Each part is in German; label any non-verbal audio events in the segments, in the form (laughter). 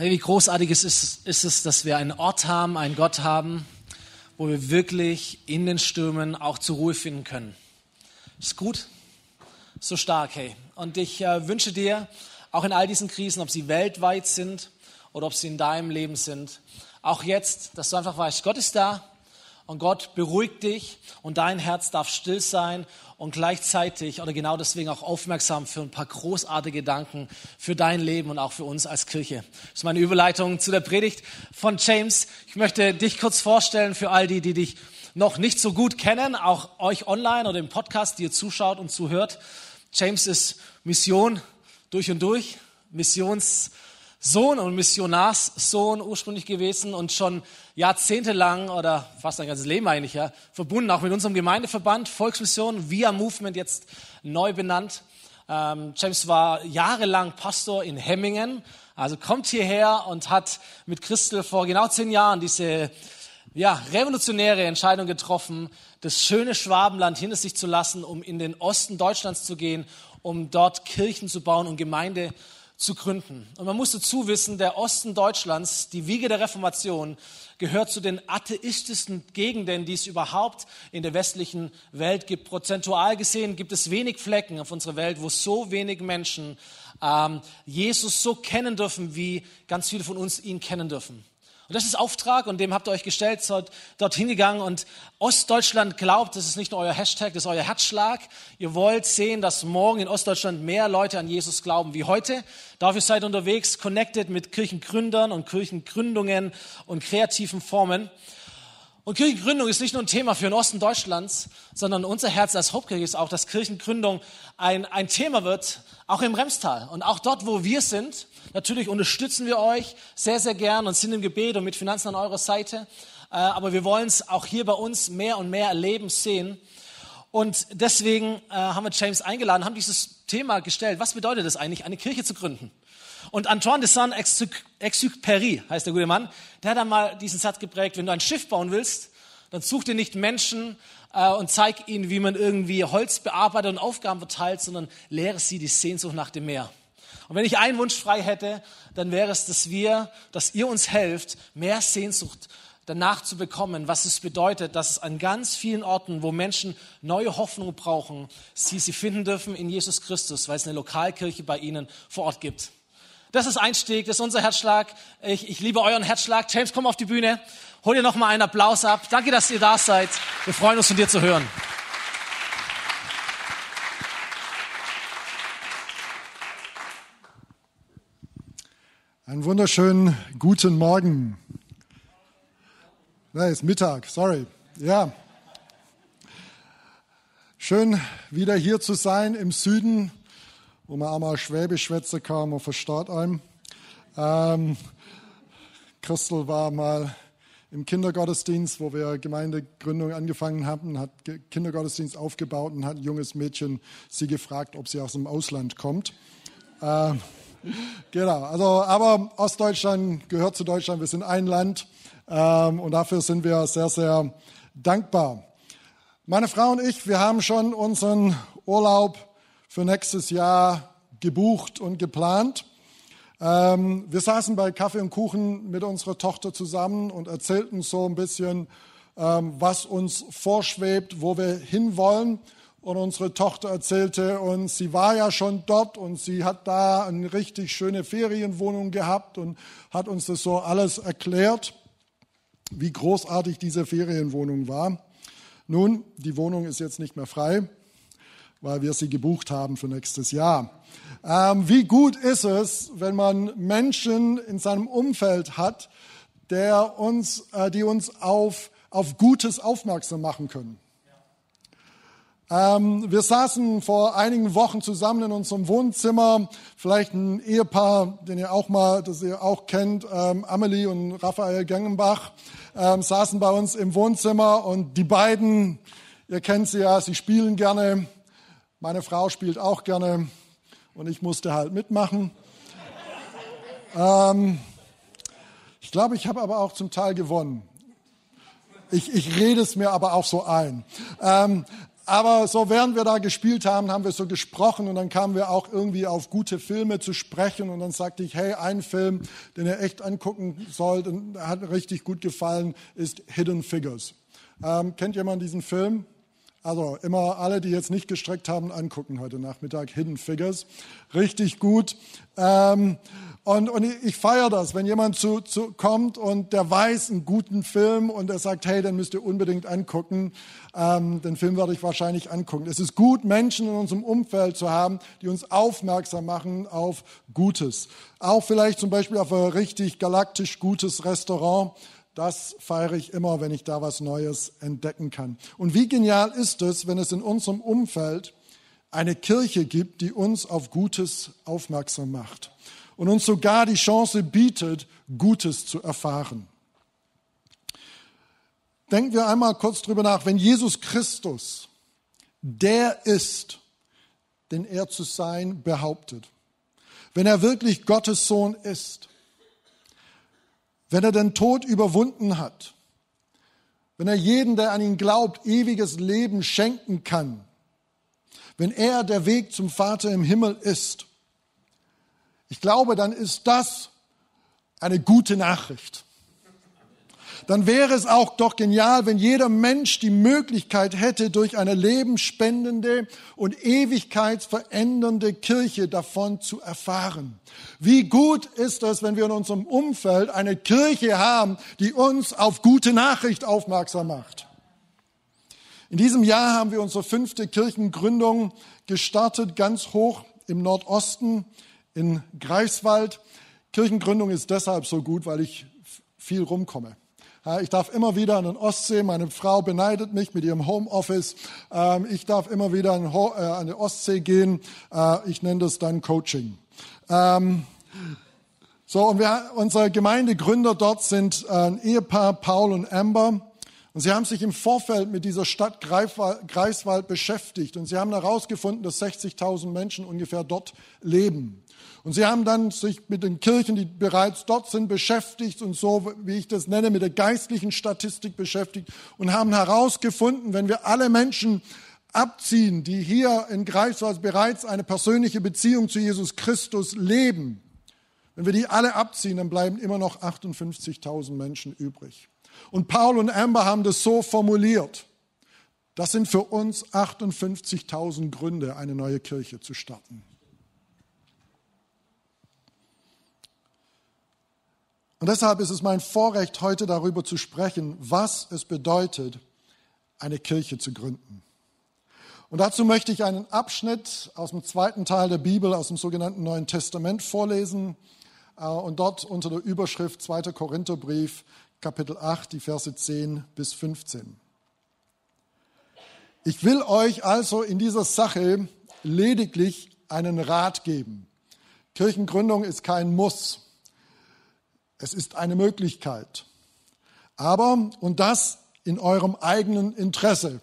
Hey, wie großartig ist es, ist es, dass wir einen Ort haben, einen Gott haben, wo wir wirklich in den Stürmen auch zur Ruhe finden können. Ist gut, so stark, hey. Und ich äh, wünsche dir, auch in all diesen Krisen, ob sie weltweit sind oder ob sie in deinem Leben sind, auch jetzt, dass du einfach weißt, Gott ist da und Gott beruhigt dich und dein Herz darf still sein und gleichzeitig oder genau deswegen auch aufmerksam für ein paar großartige Gedanken für dein Leben und auch für uns als Kirche. Das ist meine Überleitung zu der Predigt von James. Ich möchte dich kurz vorstellen für all die, die dich noch nicht so gut kennen, auch euch online oder im Podcast, die ihr zuschaut und zuhört. James ist Mission durch und durch, Missions Sohn und Missionarssohn ursprünglich gewesen und schon jahrzehntelang oder fast ein ganzes Leben eigentlich, ja, verbunden auch mit unserem Gemeindeverband Volksmission, Via Movement jetzt neu benannt. Ähm, James war jahrelang Pastor in Hemmingen, also kommt hierher und hat mit Christel vor genau zehn Jahren diese ja, revolutionäre Entscheidung getroffen, das schöne Schwabenland hinter sich zu lassen, um in den Osten Deutschlands zu gehen, um dort Kirchen zu bauen und Gemeinde zu gründen. Und man muss dazu wissen, der Osten Deutschlands, die Wiege der Reformation, gehört zu den atheistischsten Gegenden, die es überhaupt in der westlichen Welt gibt. Prozentual gesehen gibt es wenig Flecken auf unserer Welt, wo so wenig Menschen ähm, Jesus so kennen dürfen, wie ganz viele von uns ihn kennen dürfen. Und das ist Auftrag und dem habt ihr euch gestellt, seid dorthin gegangen und Ostdeutschland glaubt, das ist nicht nur euer Hashtag, das ist euer Herzschlag. Ihr wollt sehen, dass morgen in Ostdeutschland mehr Leute an Jesus glauben wie heute. Dafür seid unterwegs, connected mit Kirchengründern und Kirchengründungen und kreativen Formen. Und Kirchengründung ist nicht nur ein Thema für den Osten Deutschlands, sondern unser Herz als Hauptkirche ist auch, dass Kirchengründung ein, ein Thema wird, auch im Remstal. Und auch dort, wo wir sind, natürlich unterstützen wir euch sehr, sehr gern und sind im Gebet und mit Finanzen an eurer Seite. Äh, aber wir wollen es auch hier bei uns mehr und mehr erleben, sehen. Und deswegen äh, haben wir James eingeladen, haben dieses Thema gestellt. Was bedeutet es eigentlich, eine Kirche zu gründen? Und Antoine de Saint-Exupéry heißt der gute Mann, der hat einmal diesen Satz geprägt, wenn du ein Schiff bauen willst, dann such dir nicht Menschen äh, und zeig ihnen, wie man irgendwie Holz bearbeitet und Aufgaben verteilt, sondern lehre sie die Sehnsucht nach dem Meer. Und wenn ich einen Wunsch frei hätte, dann wäre es, dass wir, dass ihr uns helft, mehr Sehnsucht danach zu bekommen, was es bedeutet, dass an ganz vielen Orten, wo Menschen neue Hoffnung brauchen, sie sie finden dürfen in Jesus Christus, weil es eine Lokalkirche bei ihnen vor Ort gibt. Das ist Einstieg, das ist unser Herzschlag. Ich, ich liebe euren Herzschlag. James, komm auf die Bühne. Hol dir noch mal einen Applaus ab. Danke, dass ihr da seid. Wir freuen uns, von dir zu hören. Einen wunderschönen guten Morgen. Nein, ist Mittag, sorry. Ja. Schön wieder hier zu sein im Süden wo man auch mal Schwäbisch schwätzen kann, man versteht einem. Ähm, Christel war mal im Kindergottesdienst, wo wir Gemeindegründung angefangen haben, hat Kindergottesdienst aufgebaut und hat ein junges Mädchen sie gefragt, ob sie aus dem Ausland kommt. Ähm, (laughs) genau, also, aber Ostdeutschland gehört zu Deutschland, wir sind ein Land ähm, und dafür sind wir sehr, sehr dankbar. Meine Frau und ich, wir haben schon unseren Urlaub für nächstes Jahr gebucht und geplant. Ähm, wir saßen bei Kaffee und Kuchen mit unserer Tochter zusammen und erzählten so ein bisschen, ähm, was uns vorschwebt, wo wir hinwollen. Und unsere Tochter erzählte uns, sie war ja schon dort und sie hat da eine richtig schöne Ferienwohnung gehabt und hat uns das so alles erklärt, wie großartig diese Ferienwohnung war. Nun, die Wohnung ist jetzt nicht mehr frei weil wir sie gebucht haben für nächstes Jahr. Ähm, wie gut ist es, wenn man Menschen in seinem Umfeld hat, der uns, äh, die uns auf, auf Gutes aufmerksam machen können. Ähm, wir saßen vor einigen Wochen zusammen in unserem Wohnzimmer, vielleicht ein Ehepaar, den ihr auch mal, das ihr auch kennt, ähm, Amelie und Raphael Gengenbach, ähm, saßen bei uns im Wohnzimmer und die beiden, ihr kennt sie ja, sie spielen gerne, meine Frau spielt auch gerne und ich musste halt mitmachen. ähm, ich glaube, ich habe aber auch zum Teil gewonnen. Ich, ich rede es mir aber auch so ein. Ähm, Aber so während wir da gespielt haben, haben wir so gesprochen und dann kamen wir auch irgendwie auf gute Filme zu sprechen und dann sagte ich, hey, ein Film, den ihr echt angucken sollt und hat richtig gut gefallen, ist Hidden Figures. Ähm, kennt jemand diesen Film? Also immer alle, die jetzt nicht gestreckt haben, angucken heute Nachmittag Hidden Figures. Richtig gut. Ähm, und, und ich feiere das, wenn jemand zu, zu kommt und der weiß einen guten Film und er sagt, hey, den müsst ihr unbedingt angucken. Ähm, den Film werde ich wahrscheinlich angucken. Es ist gut, Menschen in unserem Umfeld zu haben, die uns aufmerksam machen auf Gutes. Auch vielleicht zum Beispiel auf ein richtig galaktisch gutes Restaurant. Das feiere ich immer, wenn ich da was Neues entdecken kann. Und wie genial ist es, wenn es in unserem Umfeld eine Kirche gibt, die uns auf Gutes aufmerksam macht und uns sogar die Chance bietet, Gutes zu erfahren. Denken wir einmal kurz drüber nach, wenn Jesus Christus der ist, den er zu sein behauptet, wenn er wirklich Gottes Sohn ist, wenn er den Tod überwunden hat, wenn er jeden, der an ihn glaubt, ewiges Leben schenken kann, wenn er der Weg zum Vater im Himmel ist, ich glaube, dann ist das eine gute Nachricht. Dann wäre es auch doch genial, wenn jeder Mensch die Möglichkeit hätte, durch eine lebensspendende und ewigkeitsverändernde Kirche davon zu erfahren. Wie gut ist es, wenn wir in unserem Umfeld eine Kirche haben, die uns auf gute Nachricht aufmerksam macht. In diesem Jahr haben wir unsere fünfte Kirchengründung gestartet, ganz hoch im Nordosten in Greifswald. Kirchengründung ist deshalb so gut, weil ich viel rumkomme. Ich darf immer wieder an den Ostsee, meine Frau beneidet mich mit ihrem Homeoffice. Ähm, ich darf immer wieder äh, an die Ostsee gehen. Äh, ich nenne das dann Coaching. Ähm, so, und wir, unsere Gemeindegründer dort sind äh, ein Ehepaar, Paul und Amber. Und sie haben sich im Vorfeld mit dieser Stadt Greifswald beschäftigt. Und sie haben herausgefunden, dass 60.000 Menschen ungefähr dort leben. Und sie haben dann sich mit den Kirchen, die bereits dort sind, beschäftigt und so, wie ich das nenne, mit der geistlichen Statistik beschäftigt und haben herausgefunden, wenn wir alle Menschen abziehen, die hier in Greifswald bereits eine persönliche Beziehung zu Jesus Christus leben, wenn wir die alle abziehen, dann bleiben immer noch 58.000 Menschen übrig. Und Paul und Amber haben das so formuliert. Das sind für uns 58.000 Gründe, eine neue Kirche zu starten. Und deshalb ist es mein Vorrecht, heute darüber zu sprechen, was es bedeutet, eine Kirche zu gründen. Und dazu möchte ich einen Abschnitt aus dem zweiten Teil der Bibel, aus dem sogenannten Neuen Testament vorlesen äh, und dort unter der Überschrift 2. Korintherbrief, Kapitel 8, die Verse 10 bis 15. Ich will euch also in dieser Sache lediglich einen Rat geben. Kirchengründung ist kein Muss. Es ist eine Möglichkeit. Aber, und das in eurem eigenen Interesse.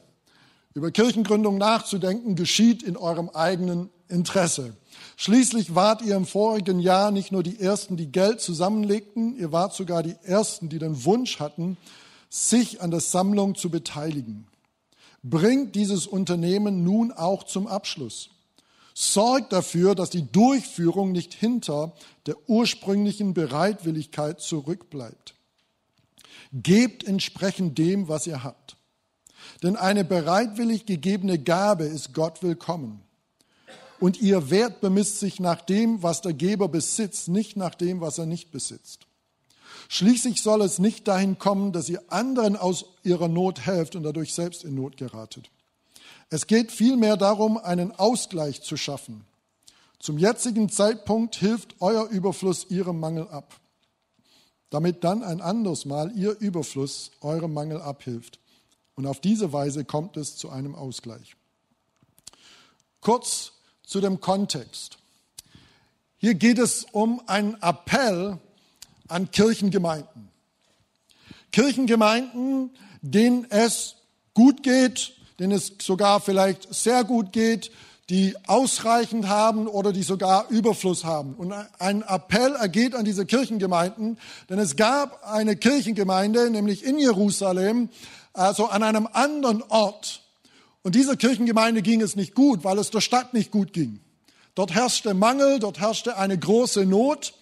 Über Kirchengründung nachzudenken geschieht in eurem eigenen Interesse. Schließlich wart ihr im vorigen Jahr nicht nur die Ersten, die Geld zusammenlegten, ihr wart sogar die Ersten, die den Wunsch hatten, sich an der Sammlung zu beteiligen. Bringt dieses Unternehmen nun auch zum Abschluss. Sorgt dafür, dass die Durchführung nicht hinter der ursprünglichen Bereitwilligkeit zurückbleibt. Gebt entsprechend dem, was ihr habt. Denn eine bereitwillig gegebene Gabe ist Gott willkommen. Und ihr Wert bemisst sich nach dem, was der Geber besitzt, nicht nach dem, was er nicht besitzt. Schließlich soll es nicht dahin kommen, dass ihr anderen aus ihrer Not helft und dadurch selbst in Not geratet. Es geht vielmehr darum, einen Ausgleich zu schaffen. Zum jetzigen Zeitpunkt hilft euer Überfluss ihrem Mangel ab, damit dann ein anderes Mal ihr Überfluss eurem Mangel abhilft. Und auf diese Weise kommt es zu einem Ausgleich. Kurz zu dem Kontext. Hier geht es um einen Appell an Kirchengemeinden. Kirchengemeinden, denen es gut geht, denen es sogar vielleicht sehr gut geht, die ausreichend haben oder die sogar Überfluss haben. Und ein Appell ergeht an diese Kirchengemeinden, denn es gab eine Kirchengemeinde, nämlich in Jerusalem, also an einem anderen Ort. Und dieser Kirchengemeinde ging es nicht gut, weil es der Stadt nicht gut ging. Dort herrschte Mangel, dort herrschte eine große Not.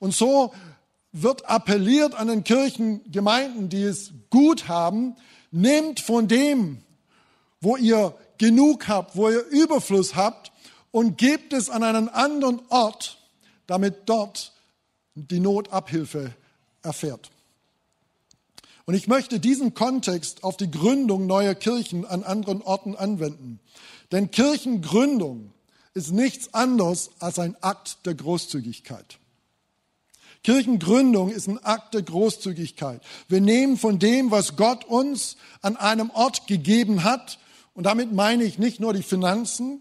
Und so wird appelliert an den Kirchengemeinden, die es gut haben, nehmt von dem, wo ihr genug habt, wo ihr Überfluss habt und gebt es an einen anderen Ort, damit dort die Notabhilfe erfährt. Und ich möchte diesen Kontext auf die Gründung neuer Kirchen an anderen Orten anwenden. Denn Kirchengründung ist nichts anderes als ein Akt der Großzügigkeit. Kirchengründung ist ein Akt der Großzügigkeit. Wir nehmen von dem, was Gott uns an einem Ort gegeben hat, und damit meine ich nicht nur die Finanzen,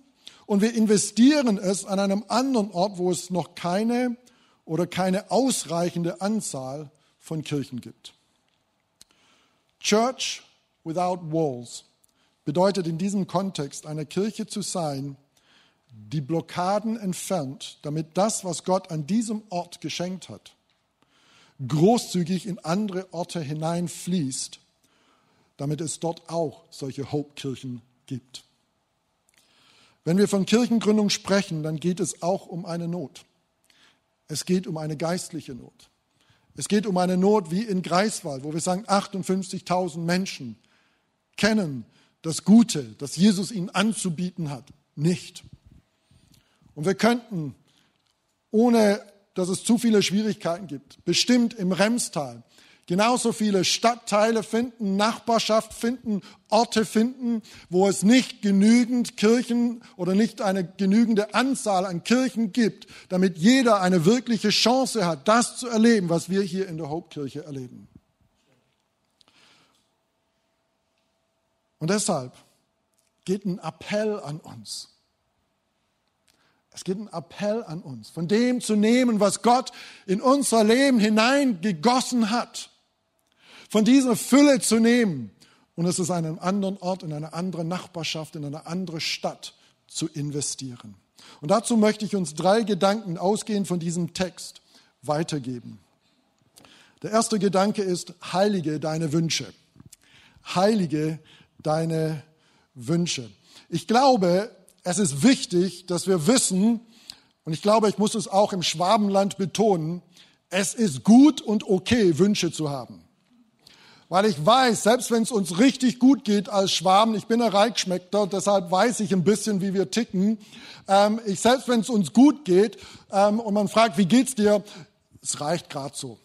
und wir investieren es an einem anderen Ort, wo es noch keine oder keine ausreichende Anzahl von Kirchen gibt. Church without walls bedeutet in diesem Kontext eine Kirche zu sein, die Blockaden entfernt, damit das, was Gott an diesem Ort geschenkt hat, großzügig in andere Orte hineinfließt, damit es dort auch solche Hope-Kirchen gibt. Wenn wir von Kirchengründung sprechen, dann geht es auch um eine Not. Es geht um eine geistliche Not. Es geht um eine Not wie in Greifswald, wo wir sagen, 58.000 Menschen kennen das Gute, das Jesus ihnen anzubieten hat, nicht. Und wir könnten, ohne dass es zu viele Schwierigkeiten gibt, bestimmt im Remstal genauso viele Stadtteile finden, Nachbarschaft finden, Orte finden, wo es nicht genügend Kirchen oder nicht eine genügende Anzahl an Kirchen gibt, damit jeder eine wirkliche Chance hat, das zu erleben, was wir hier in der Hauptkirche erleben. Und deshalb geht ein Appell an uns. Es geht ein Appell an uns, von dem zu nehmen, was Gott in unser Leben hineingegossen hat. Von dieser Fülle zu nehmen und es ist an einem anderen Ort, in eine andere Nachbarschaft, in eine andere Stadt zu investieren. Und dazu möchte ich uns drei Gedanken ausgehend von diesem Text weitergeben. Der erste Gedanke ist, heilige deine Wünsche. Heilige deine Wünsche. Ich glaube, es ist wichtig, dass wir wissen, und ich glaube, ich muss es auch im Schwabenland betonen, es ist gut und okay, Wünsche zu haben. Weil ich weiß, selbst wenn es uns richtig gut geht als Schwaben, ich bin ein Reichschmeckter, deshalb weiß ich ein bisschen, wie wir ticken. Ähm, ich, selbst wenn es uns gut geht ähm, und man fragt, wie geht's dir? Es reicht gerade so.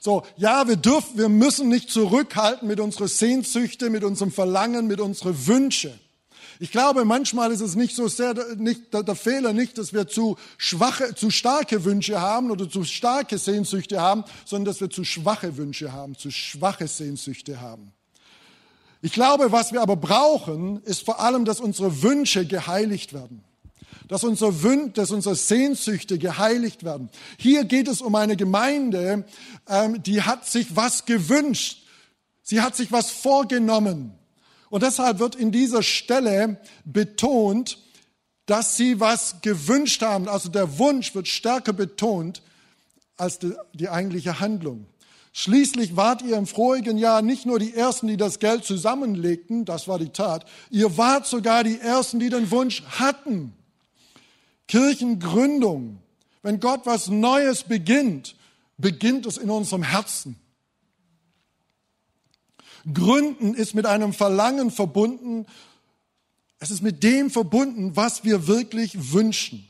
So, ja, wir dürfen, wir müssen nicht zurückhalten mit unseren Sehnsüchte, mit unserem Verlangen, mit unseren Wünschen. Ich glaube, manchmal ist es nicht so sehr nicht, der, der Fehler nicht, dass wir zu schwache, zu starke Wünsche haben oder zu starke Sehnsüchte haben, sondern dass wir zu schwache Wünsche haben, zu schwache Sehnsüchte haben. Ich glaube, was wir aber brauchen, ist vor allem, dass unsere Wünsche geheiligt werden. Dass unsere, Wün dass unsere Sehnsüchte geheiligt werden. Hier geht es um eine Gemeinde, ähm, die hat sich was gewünscht. Sie hat sich was vorgenommen. Und deshalb wird in dieser Stelle betont, dass sie was gewünscht haben. Also der Wunsch wird stärker betont als die, die eigentliche Handlung. Schließlich wart ihr im vorigen Jahr nicht nur die Ersten, die das Geld zusammenlegten, das war die Tat, ihr wart sogar die Ersten, die den Wunsch hatten. Kirchengründung, wenn Gott was Neues beginnt, beginnt es in unserem Herzen. Gründen ist mit einem Verlangen verbunden. Es ist mit dem verbunden, was wir wirklich wünschen.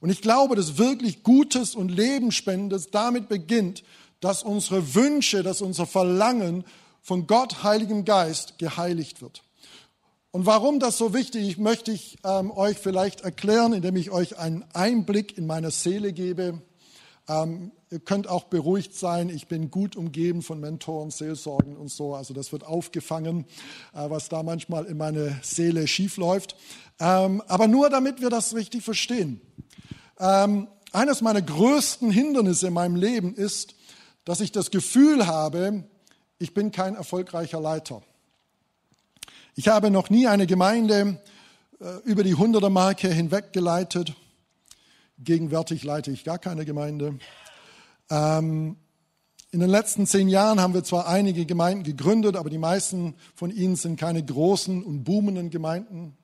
Und ich glaube, dass wirklich Gutes und Lebensspendendes damit beginnt, dass unsere Wünsche, dass unser Verlangen von Gott, Heiligem Geist, geheiligt wird. Und warum das so wichtig ist, möchte ich ähm, euch vielleicht erklären, indem ich euch einen Einblick in meine Seele gebe. Ähm, ihr könnt auch beruhigt sein. Ich bin gut umgeben von Mentoren, Seelsorgen und so. Also das wird aufgefangen, äh, was da manchmal in meine Seele schiefläuft. Ähm, aber nur damit wir das richtig verstehen. Ähm, eines meiner größten Hindernisse in meinem Leben ist, dass ich das Gefühl habe, ich bin kein erfolgreicher Leiter. Ich habe noch nie eine Gemeinde äh, über die 100er Marke hinweg geleitet. Gegenwärtig leite ich gar keine Gemeinde. Ähm, In den letzten zehn Jahren haben wir zwar einige Gemeinden gegründet, aber die meisten von ihnen sind keine großen und boomenden Gemeinden.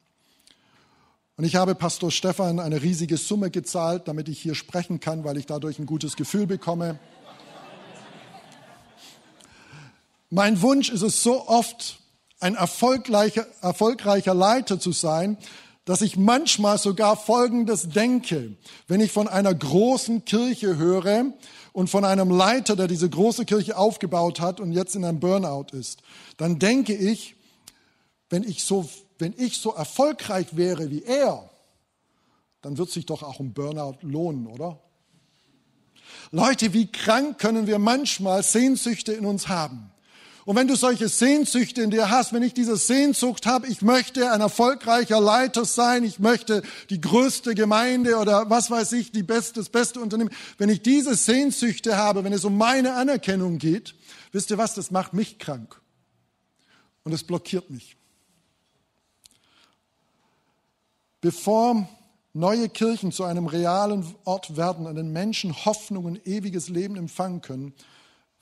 Und ich habe Pastor Stefan eine riesige Summe gezahlt, damit ich hier sprechen kann, weil ich dadurch ein gutes Gefühl bekomme. Mein Wunsch ist es so oft, ein erfolgreicher, erfolgreicher Leiter zu sein, dass ich manchmal sogar Folgendes denke, wenn ich von einer großen Kirche höre und von einem Leiter, der diese große Kirche aufgebaut hat und jetzt in einem Burnout ist, dann denke ich, wenn ich so, wenn ich so erfolgreich wäre wie er, dann wird sich doch auch ein Burnout lohnen, oder? Leute, wie krank können wir manchmal Sehnsüchte in uns haben? Und wenn du solche Sehnsüchte in dir hast, wenn ich diese Sehnsucht habe, ich möchte ein erfolgreicher Leiter sein, ich möchte die größte Gemeinde oder was weiß ich, die beste, das beste Unternehmen, wenn ich diese Sehnsüchte habe, wenn es um meine Anerkennung geht, wisst ihr was, das macht mich krank. Und es blockiert mich. Bevor neue Kirchen zu einem realen Ort werden, an den Menschen Hoffnung und ewiges Leben empfangen können,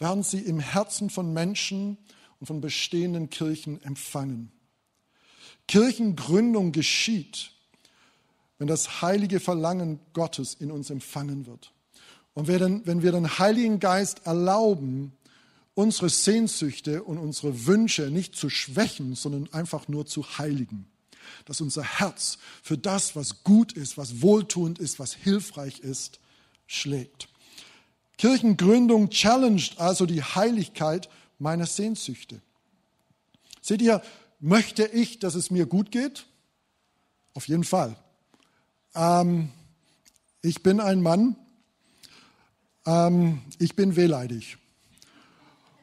werden sie im Herzen von Menschen und von bestehenden Kirchen empfangen. Kirchengründung geschieht, wenn das heilige Verlangen Gottes in uns empfangen wird. Und wenn wir den Heiligen Geist erlauben, unsere Sehnsüchte und unsere Wünsche nicht zu schwächen, sondern einfach nur zu heiligen. Dass unser Herz für das, was gut ist, was wohltuend ist, was hilfreich ist, schlägt. Kirchengründung challenged also die Heiligkeit meiner Sehnsüchte. Seht ihr, möchte ich, dass es mir gut geht? Auf jeden Fall. Ähm, ich bin ein Mann, ähm, ich bin wehleidig.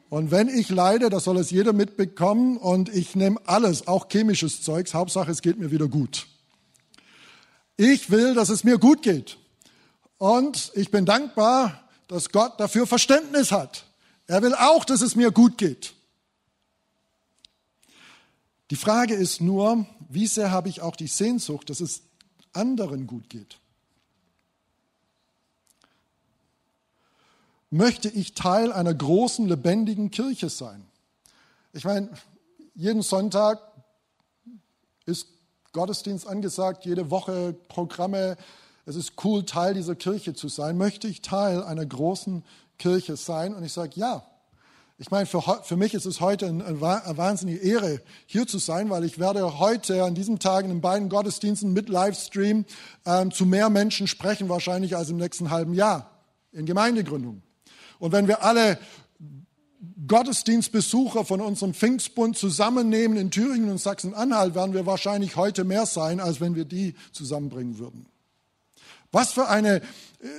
Und wenn ich leide, das soll es jeder mitbekommen und ich nehme alles, auch chemisches Zeugs, Hauptsache es geht mir wieder gut. Ich will, dass es mir gut geht. Und ich bin dankbar, dass Gott dafür Verständnis hat. Er will auch, dass es mir gut geht. Die Frage ist nur, wie sehr habe ich auch die Sehnsucht, dass es anderen gut geht? Möchte ich Teil einer großen, lebendigen Kirche sein? Ich meine, jeden Sonntag ist Gottesdienst angesagt, jede Woche Programme, es ist cool, Teil dieser Kirche zu sein. Möchte ich Teil einer großen Kirche sein? Und ich sage, ja. Ich meine, für, für mich ist es heute eine, eine wahnsinnige Ehre, hier zu sein, weil ich werde heute an diesem Tag in den beiden Gottesdiensten mit Livestream ähm, zu mehr Menschen sprechen, wahrscheinlich als im nächsten halben Jahr in Gemeindegründung. Und wenn wir alle Gottesdienstbesucher von unserem Pfingstbund zusammennehmen in Thüringen und Sachsen-Anhalt, werden wir wahrscheinlich heute mehr sein, als wenn wir die zusammenbringen würden. Was für, eine,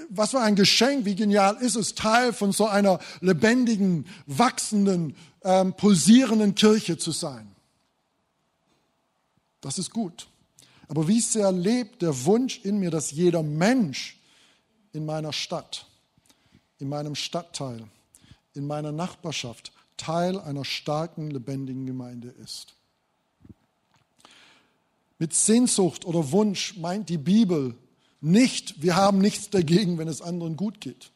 was für ein Geschenk, wie genial ist es, Teil von so einer lebendigen, wachsenden, ähm, pulsierenden Kirche zu sein. Das ist gut. Aber wie sehr lebt der Wunsch in mir, dass jeder Mensch in meiner Stadt, in meinem Stadtteil, in meiner Nachbarschaft Teil einer starken, lebendigen Gemeinde ist. Mit Sehnsucht oder Wunsch meint die Bibel nicht, wir haben nichts dagegen, wenn es anderen gut geht.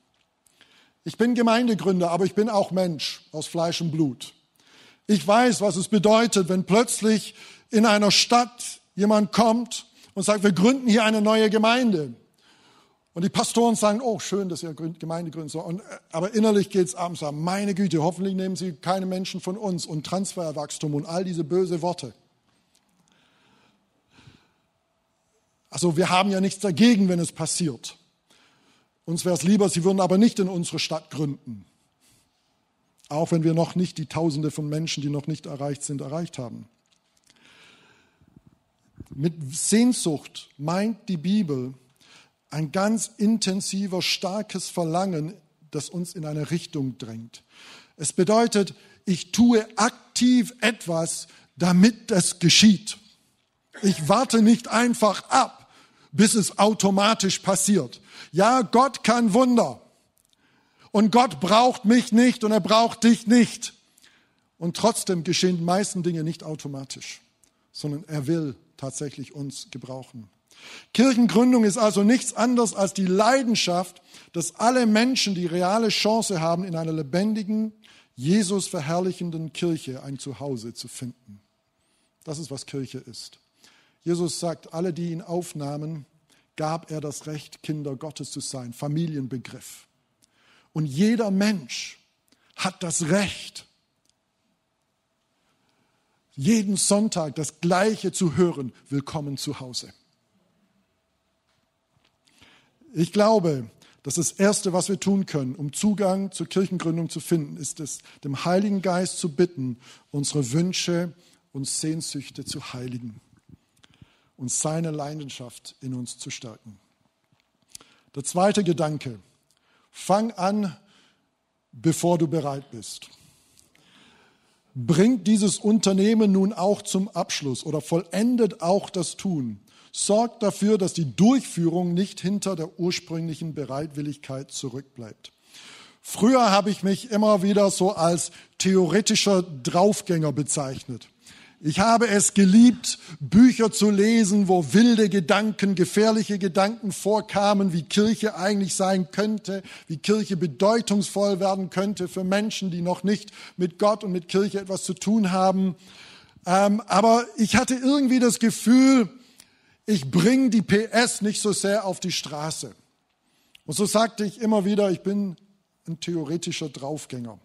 Ich bin Gemeindegründer, aber ich bin auch Mensch aus Fleisch und Blut. Ich weiß, was es bedeutet, wenn plötzlich in einer Stadt jemand kommt und sagt, wir gründen hier eine neue Gemeinde. Und die Pastoren sagen, oh, schön, dass ihr Gemeinde gründet. Und, aber innerlich geht es abends an, meine Güte, hoffentlich nehmen sie keine Menschen von uns und Transferwachstum und all diese böse Worte. Also wir haben ja nichts dagegen, wenn es passiert. Uns wäre es lieber, sie würden aber nicht in unsere Stadt gründen. Auch wenn wir noch nicht die Tausende von Menschen, die noch nicht erreicht sind, erreicht haben. Mit Sehnsucht meint die Bibel ein ganz intensiver, starkes Verlangen, das uns in eine Richtung drängt. Es bedeutet, ich tue aktiv etwas, damit das geschieht. Ich warte nicht einfach ab, bis es automatisch passiert. Ja, Gott kann Wunder. Und Gott braucht mich nicht und er braucht dich nicht. Und trotzdem geschehen die meisten Dinge nicht automatisch, sondern er will tatsächlich uns gebrauchen. Kirchengründung ist also nichts anderes als die Leidenschaft, dass alle Menschen die reale Chance haben, in einer lebendigen, Jesus verherrlichenden Kirche ein Zuhause zu finden. Das ist, was Kirche ist. Jesus sagt, alle, die ihn aufnahmen, gab er das Recht, Kinder Gottes zu sein. Familienbegriff. Und jeder Mensch hat das Recht, jeden Sonntag das Gleiche zu hören. Willkommen zu Hause. Ich glaube, dass das Erste, was wir tun können, um Zugang zur Kirchengründung zu finden, ist es, dem Heiligen Geist zu bitten, unsere Wünsche und Sehnsüchte zu heiligen und seine Leidenschaft in uns zu stärken. Der zweite Gedanke, fang an, bevor du bereit bist. Bringt dieses Unternehmen nun auch zum Abschluss oder vollendet auch das Tun. Sorgt dafür, dass die Durchführung nicht hinter der ursprünglichen Bereitwilligkeit zurückbleibt. Früher habe ich mich immer wieder so als theoretischer Draufgänger bezeichnet. Ich habe es geliebt, Bücher zu lesen, wo wilde Gedanken, gefährliche Gedanken vorkamen, wie Kirche eigentlich sein könnte, wie Kirche bedeutungsvoll werden könnte für Menschen, die noch nicht mit Gott und mit Kirche etwas zu tun haben. Ähm, aber ich hatte irgendwie das Gefühl, ich bringe die PS nicht so sehr auf die Straße. Und so sagte ich immer wieder, ich bin ein theoretischer Draufgänger.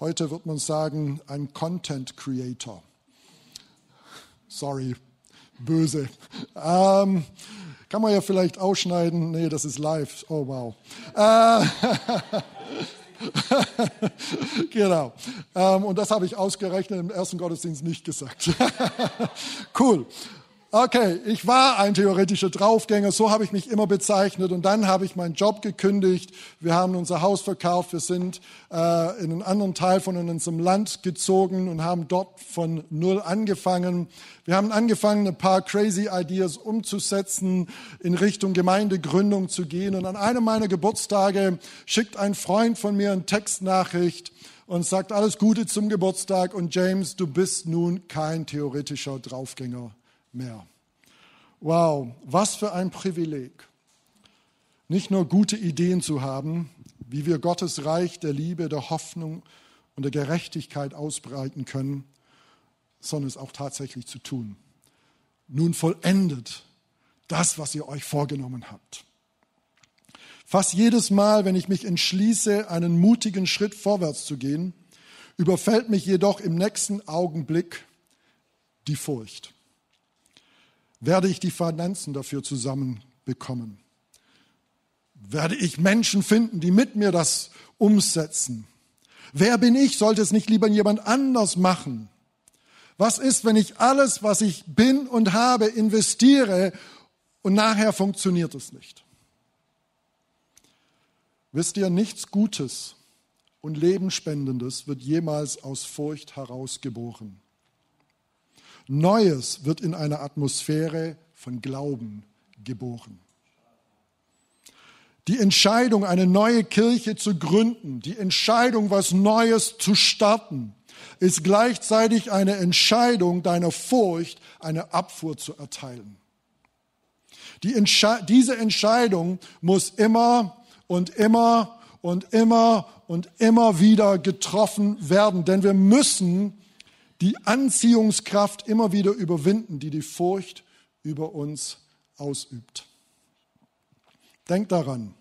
Heute wird man sagen, ein Content Creator. Sorry, böse. Ähm, kann man ja vielleicht ausschneiden. Nee, das ist live. Oh, wow. Äh, (laughs) genau. Ähm, und das habe ich ausgerechnet im ersten Gottesdienst nicht gesagt. (laughs) cool. Okay, ich war ein theoretischer Draufgänger, so habe ich mich immer bezeichnet und dann habe ich meinen Job gekündigt. Wir haben unser Haus verkauft, wir sind äh, in einen anderen Teil von unserem Land gezogen und haben dort von null angefangen. Wir haben angefangen, ein paar crazy Ideas umzusetzen, in Richtung Gemeindegründung zu gehen und an einem meiner Geburtstage schickt ein Freund von mir eine Textnachricht und sagt alles Gute zum Geburtstag und James, du bist nun kein theoretischer Draufgänger mehr. Wow, was für ein Privileg. Nicht nur gute Ideen zu haben, wie wir Gottes Reich der Liebe, der Hoffnung und der Gerechtigkeit ausbreiten können, sondern es auch tatsächlich zu tun. Nun vollendet das, was ihr euch vorgenommen habt. Fast jedes Mal, wenn ich mich entschließe, einen mutigen Schritt vorwärts zu gehen, überfällt mich jedoch im nächsten Augenblick die Furcht. Werde ich die Finanzen dafür zusammenbekommen? Werde ich Menschen finden, die mit mir das umsetzen? Wer bin ich? Sollte es nicht lieber jemand anders machen? Was ist, wenn ich alles, was ich bin und habe, investiere und nachher funktioniert es nicht? Wisst ihr, nichts Gutes und Lebensspendendes wird jemals aus Furcht herausgeboren. Neues wird in einer Atmosphäre von Glauben geboren. Die Entscheidung, eine neue Kirche zu gründen, die Entscheidung, was Neues zu starten, ist gleichzeitig eine Entscheidung, deiner Furcht eine Abfuhr zu erteilen. Die Entsche diese Entscheidung muss immer und immer und immer und immer wieder getroffen werden, denn wir müssen die Anziehungskraft immer wieder überwinden, die die Furcht über uns ausübt. Denkt daran,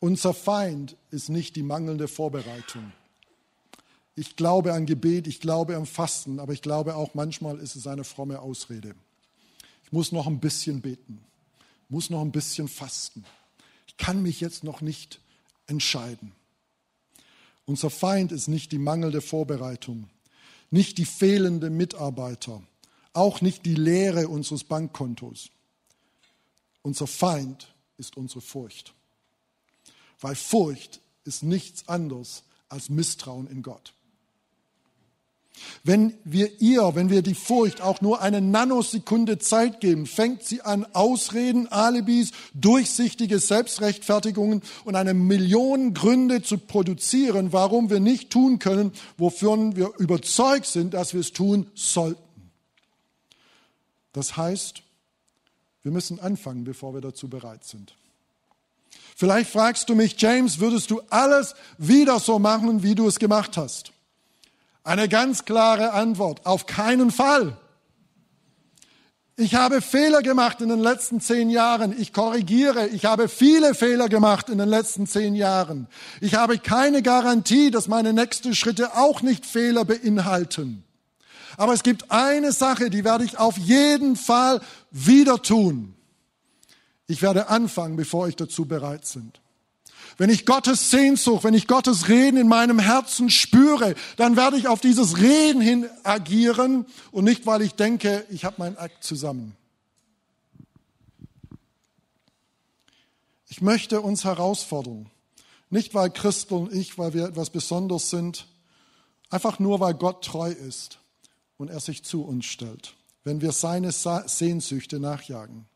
unser Feind ist nicht die mangelnde Vorbereitung. Ich glaube an Gebet, ich glaube an Fasten, aber ich glaube auch manchmal ist es eine fromme Ausrede. Ich muss noch ein bisschen beten, muss noch ein bisschen fasten. Ich kann mich jetzt noch nicht entscheiden. Unser Feind ist nicht die mangelnde Vorbereitung nicht die fehlenden Mitarbeiter, auch nicht die Leere unseres Bankkontos. Unser Feind ist unsere Furcht. Weil Furcht ist nichts anderes als Misstrauen in Gott. Wenn wir ihr, wenn wir die Furcht auch nur eine Nanosekunde Zeit geben, fängt sie an, Ausreden, Alibis, durchsichtige Selbstrechtfertigungen und eine Million Gründe zu produzieren, warum wir nicht tun können, wofür wir überzeugt sind, dass wir es tun sollten. Das heißt, Wir müssen anfangen, bevor wir dazu bereit sind. Vielleicht fragst du mich, James, würdest du alles wieder so machen, wie du es gemacht hast? Eine ganz klare Antwort, auf keinen Fall. Ich habe Fehler gemacht in den letzten zehn Jahren. Ich korrigiere. Ich habe viele Fehler gemacht in den letzten zehn Jahren. Ich habe keine Garantie, dass meine nächsten Schritte auch nicht Fehler beinhalten. Aber es gibt eine Sache, die werde ich auf jeden Fall wieder tun. Ich werde anfangen, bevor ich dazu bereit bin. Wenn ich Gottes Sehnsucht, wenn ich Gottes Reden in meinem Herzen spüre, dann werde ich auf dieses Reden hin agieren und nicht, weil ich denke, ich habe meinen Akt zusammen. Ich möchte uns herausfordern, nicht weil Christel und ich, weil wir etwas Besonderes sind, einfach nur weil Gott treu ist und er sich zu uns stellt, wenn wir seine Sehnsüchte nachjagen.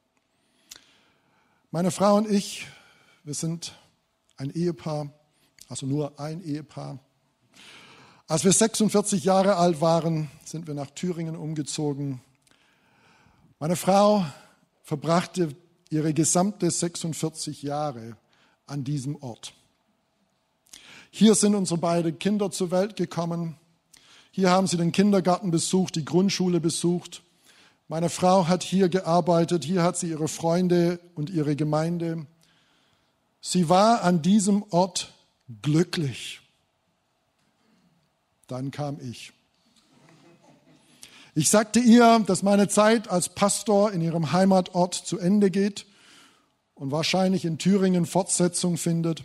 Meine Frau und ich, wir sind ein Ehepaar, also nur ein Ehepaar. Als wir 46 Jahre alt waren, sind wir nach Thüringen umgezogen. Meine Frau verbrachte ihre gesamte 46 Jahre an diesem Ort. Hier sind unsere beiden Kinder zur Welt gekommen. Hier haben sie den Kindergarten besucht, die Grundschule besucht. Meine Frau hat hier gearbeitet, hier hat sie ihre Freunde und ihre Gemeinde. Sie war an diesem Ort glücklich. Dann kam ich. Ich sagte ihr, dass meine Zeit als Pastor in ihrem Heimatort zu Ende geht und wahrscheinlich in Thüringen Fortsetzung findet.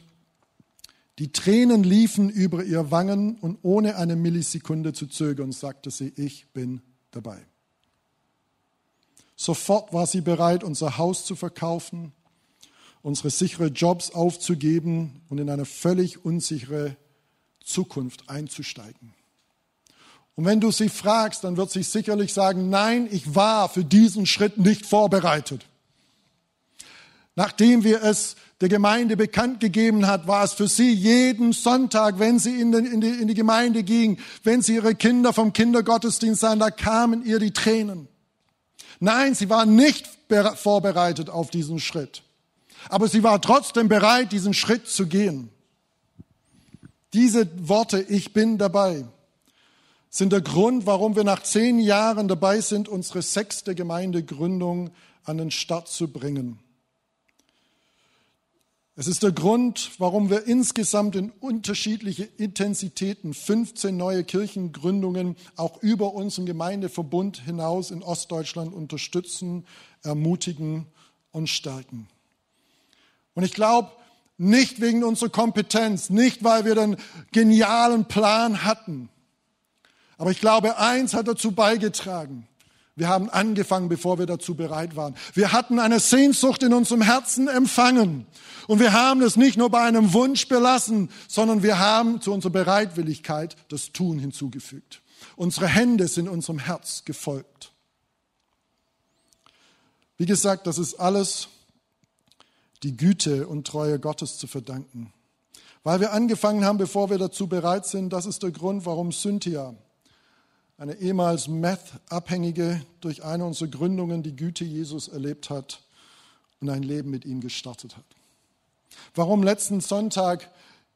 Die Tränen liefen über ihr Wangen und ohne eine Millisekunde zu zögern, sagte sie, ich bin dabei. Sofort war sie bereit, unser Haus zu verkaufen, unsere sichere Jobs aufzugeben und in eine völlig unsichere Zukunft einzusteigen. Und wenn du sie fragst, dann wird sie sicherlich sagen, nein, ich war für diesen Schritt nicht vorbereitet. Nachdem wir es der Gemeinde bekannt gegeben hat, war es für sie jeden Sonntag, wenn sie in, den, in, die, in die Gemeinde ging, wenn sie ihre Kinder vom Kindergottesdienst sahen, da kamen ihr die Tränen. Nein, sie war nicht vorbereitet auf diesen Schritt. Aber sie war trotzdem bereit, diesen Schritt zu gehen. Diese Worte, ich bin dabei, sind der Grund, warum wir nach zehn Jahren dabei sind, unsere sechste Gemeindegründung an den Start zu bringen. Es ist der Grund, warum wir insgesamt in unterschiedliche Intensitäten 15 neue Kirchengründungen auch über unseren Gemeindeverbund hinaus in Ostdeutschland unterstützen, ermutigen und stärken. Und ich glaube, nicht wegen unserer Kompetenz, nicht weil wir den genialen Plan hatten. Aber ich glaube, eins hat dazu beigetragen. Wir haben angefangen, bevor wir dazu bereit waren. Wir hatten eine Sehnsucht in unserem Herzen empfangen. Und wir haben es nicht nur bei einem Wunsch belassen, sondern wir haben zu unserer Bereitwilligkeit das Tun hinzugefügt. Unsere Hände sind unserem Herz gefolgt. Wie gesagt, das ist alles die Güte und Treue Gottes zu verdanken. Weil wir angefangen haben, bevor wir dazu bereit sind, das ist der Grund, warum Cynthia, eine ehemals Meth-Abhängige, durch eine unserer Gründungen die Güte Jesus erlebt hat und ein Leben mit ihm gestartet hat. Warum letzten Sonntag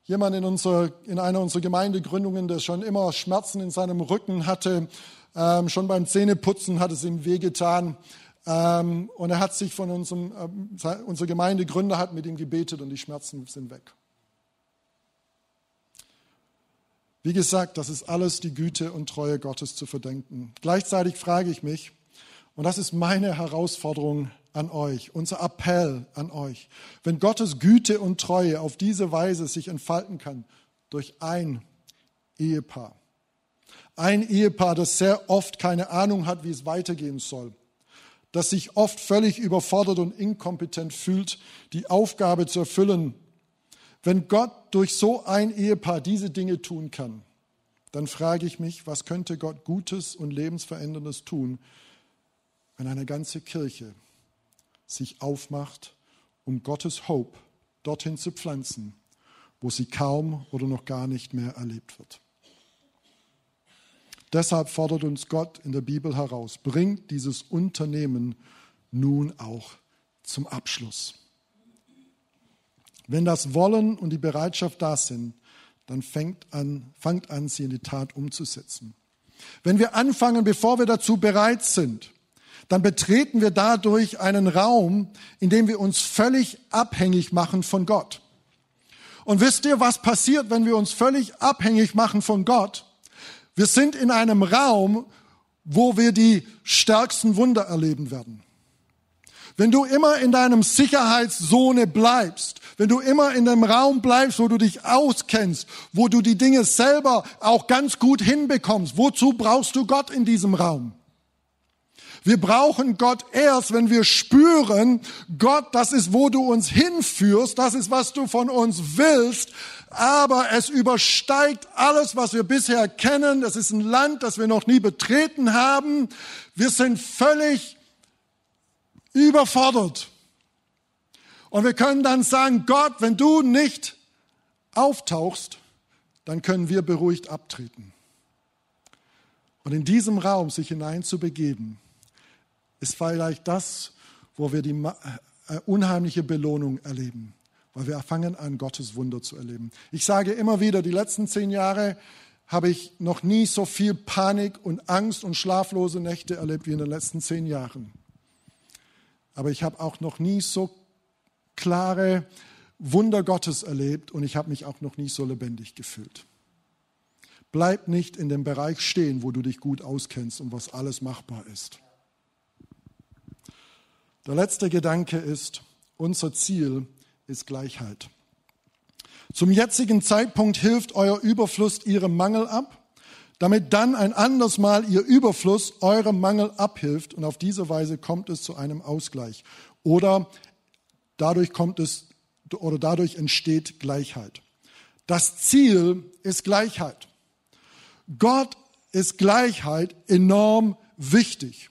jemand in, unserer, in einer unserer Gemeindegründungen, der schon immer Schmerzen in seinem Rücken hatte, ähm, schon beim Zähneputzen hat es ihm wehgetan, ähm, und er hat sich von unserem, äh, unser Gemeindegründer hat mit ihm gebetet und die Schmerzen sind weg. Wie gesagt, das ist alles die Güte und Treue Gottes zu verdenken. Gleichzeitig frage ich mich, und das ist meine Herausforderung an euch, unser Appell an euch, wenn Gottes Güte und Treue auf diese Weise sich entfalten kann, durch ein Ehepaar, ein Ehepaar, das sehr oft keine Ahnung hat, wie es weitergehen soll, das sich oft völlig überfordert und inkompetent fühlt, die Aufgabe zu erfüllen. Wenn Gott durch so ein Ehepaar diese Dinge tun kann, dann frage ich mich, was könnte Gott Gutes und Lebensveränderndes tun, wenn eine ganze Kirche sich aufmacht, um Gottes Hope dorthin zu pflanzen, wo sie kaum oder noch gar nicht mehr erlebt wird. Deshalb fordert uns Gott in der Bibel heraus, bringt dieses Unternehmen nun auch zum Abschluss. Wenn das Wollen und die Bereitschaft da sind, dann fängt an, fangt an, sie in die Tat umzusetzen. Wenn wir anfangen, bevor wir dazu bereit sind, dann betreten wir dadurch einen Raum, in dem wir uns völlig abhängig machen von Gott. Und wisst ihr, was passiert, wenn wir uns völlig abhängig machen von Gott? Wir sind in einem Raum, wo wir die stärksten Wunder erleben werden. Wenn du immer in deinem Sicherheitszone bleibst, wenn du immer in dem Raum bleibst, wo du dich auskennst, wo du die Dinge selber auch ganz gut hinbekommst, wozu brauchst du Gott in diesem Raum? Wir brauchen Gott erst, wenn wir spüren, Gott, das ist, wo du uns hinführst, das ist, was du von uns willst, aber es übersteigt alles, was wir bisher kennen. Das ist ein Land, das wir noch nie betreten haben. Wir sind völlig überfordert. Und wir können dann sagen, Gott, wenn du nicht auftauchst, dann können wir beruhigt abtreten. Und in diesem Raum sich hineinzubegeben, ist vielleicht das, wo wir die äh, unheimliche Belohnung erleben, weil wir fangen an, Gottes Wunder zu erleben. Ich sage immer wieder, die letzten zehn Jahre habe ich noch nie so viel Panik und Angst und schlaflose Nächte erlebt wie in den letzten zehn Jahren. Aber ich habe auch noch nie so klare Wunder Gottes erlebt und ich habe mich auch noch nie so lebendig gefühlt. Bleib nicht in dem Bereich stehen, wo du dich gut auskennst und was alles machbar ist. Der letzte Gedanke ist, unser Ziel ist Gleichheit. Zum jetzigen Zeitpunkt hilft euer Überfluss ihrem Mangel ab, damit dann ein anderes Mal ihr Überfluss eurem Mangel abhilft und auf diese Weise kommt es zu einem Ausgleich. Oder dadurch kommt es oder dadurch entsteht Gleichheit. Das Ziel ist Gleichheit. Gott ist Gleichheit enorm wichtig.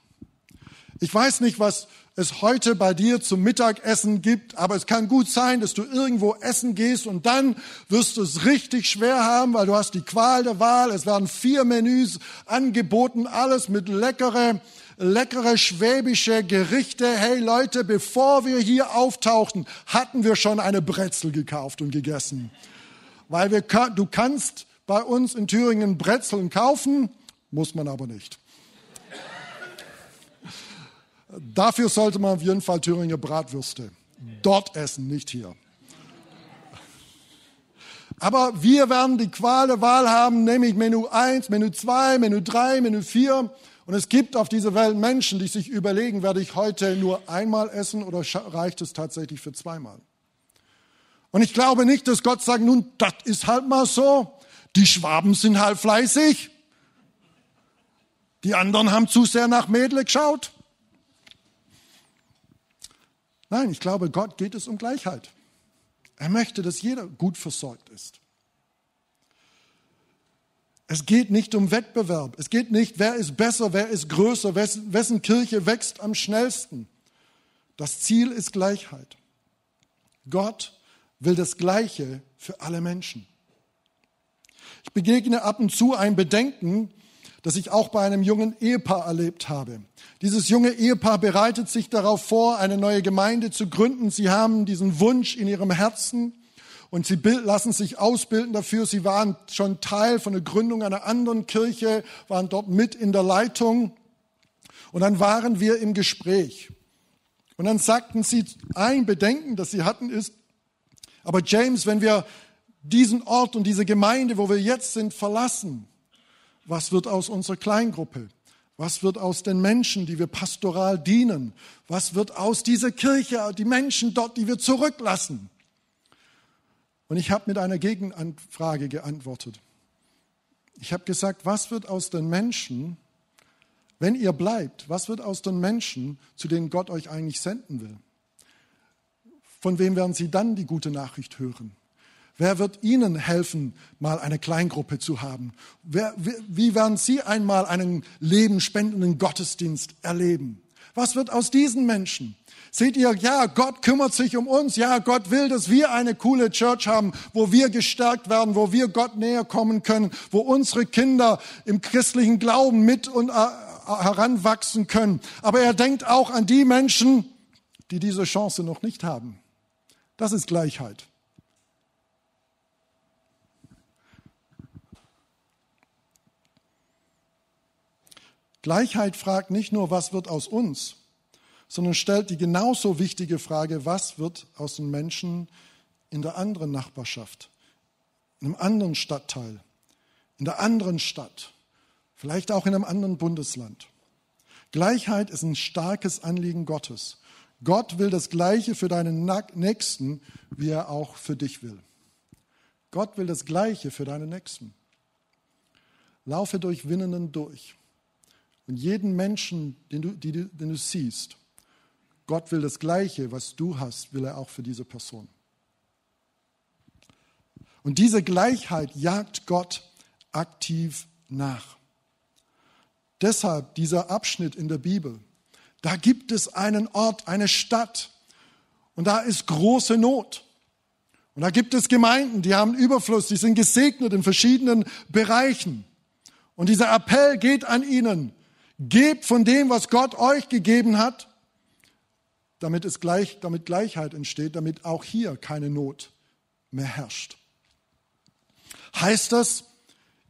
Ich weiß nicht, was es heute bei dir zum Mittagessen gibt, aber es kann gut sein, dass du irgendwo essen gehst und dann wirst du es richtig schwer haben, weil du hast die Qual der Wahl. Es werden vier Menüs angeboten, alles mit leckere, leckere schwäbische Gerichte. Hey Leute, bevor wir hier auftauchten, hatten wir schon eine Brezel gekauft und gegessen. Weil wir, du kannst bei uns in Thüringen Brezeln kaufen, muss man aber nicht. Dafür sollte man auf jeden Fall Thüringer Bratwürste dort essen, nicht hier. Aber wir werden die Qual der Wahl haben, nämlich Menü 1, Menü 2, Menü 3, Menü 4. Und es gibt auf dieser Welt Menschen, die sich überlegen, werde ich heute nur einmal essen oder reicht es tatsächlich für zweimal? Und ich glaube nicht, dass Gott sagt, nun, das ist halt mal so. Die Schwaben sind halt fleißig. Die anderen haben zu sehr nach Mädle geschaut. Nein, ich glaube, Gott geht es um Gleichheit. Er möchte, dass jeder gut versorgt ist. Es geht nicht um Wettbewerb. Es geht nicht, wer ist besser, wer ist größer, wessen, Kirche wächst am schnellsten. Das Ziel ist Gleichheit. Gott will das Gleiche für alle Menschen. Ich begegne ab und zu ein Bedenken, das ich auch bei einem jungen Ehepaar erlebt habe. Dieses junge Ehepaar bereitet sich darauf vor, eine neue Gemeinde zu gründen. Sie haben diesen Wunsch in ihrem Herzen und sie lassen sich ausbilden dafür. Sie waren schon Teil von der Gründung einer anderen Kirche, waren dort mit in der Leitung. Und dann waren wir im Gespräch. Und dann sagten sie, ein Bedenken, das sie hatten, ist, aber James, wenn wir diesen Ort und diese Gemeinde, wo wir jetzt sind, verlassen, was wird aus unserer Kleingruppe? Was wird aus den Menschen, die wir pastoral dienen? Was wird aus dieser Kirche, die Menschen dort, die wir zurücklassen? Und ich habe mit einer Gegenfrage geantwortet. Ich habe gesagt, was wird aus den Menschen, wenn ihr bleibt, was wird aus den Menschen, zu denen Gott euch eigentlich senden will? Von wem werden sie dann die gute Nachricht hören? Wer wird Ihnen helfen, mal eine Kleingruppe zu haben? Wer, wie werden Sie einmal einen lebenspendenden Gottesdienst erleben? Was wird aus diesen Menschen? Seht ihr, ja, Gott kümmert sich um uns. Ja, Gott will, dass wir eine coole Church haben, wo wir gestärkt werden, wo wir Gott näher kommen können, wo unsere Kinder im christlichen Glauben mit und äh, heranwachsen können. Aber er denkt auch an die Menschen, die diese Chance noch nicht haben. Das ist Gleichheit. Gleichheit fragt nicht nur, was wird aus uns, sondern stellt die genauso wichtige Frage, was wird aus den Menschen in der anderen Nachbarschaft, in einem anderen Stadtteil, in der anderen Stadt, vielleicht auch in einem anderen Bundesland. Gleichheit ist ein starkes Anliegen Gottes. Gott will das Gleiche für deinen Nächsten, wie er auch für dich will. Gott will das Gleiche für deinen Nächsten. Laufe durch Winnenden durch. Und jeden Menschen, den du, die, den du siehst, Gott will das Gleiche, was du hast, will er auch für diese Person. Und diese Gleichheit jagt Gott aktiv nach. Deshalb dieser Abschnitt in der Bibel. Da gibt es einen Ort, eine Stadt und da ist große Not. Und da gibt es Gemeinden, die haben Überfluss, die sind gesegnet in verschiedenen Bereichen. Und dieser Appell geht an ihnen. Gebt von dem, was Gott euch gegeben hat, damit, es gleich, damit Gleichheit entsteht, damit auch hier keine Not mehr herrscht. Heißt das,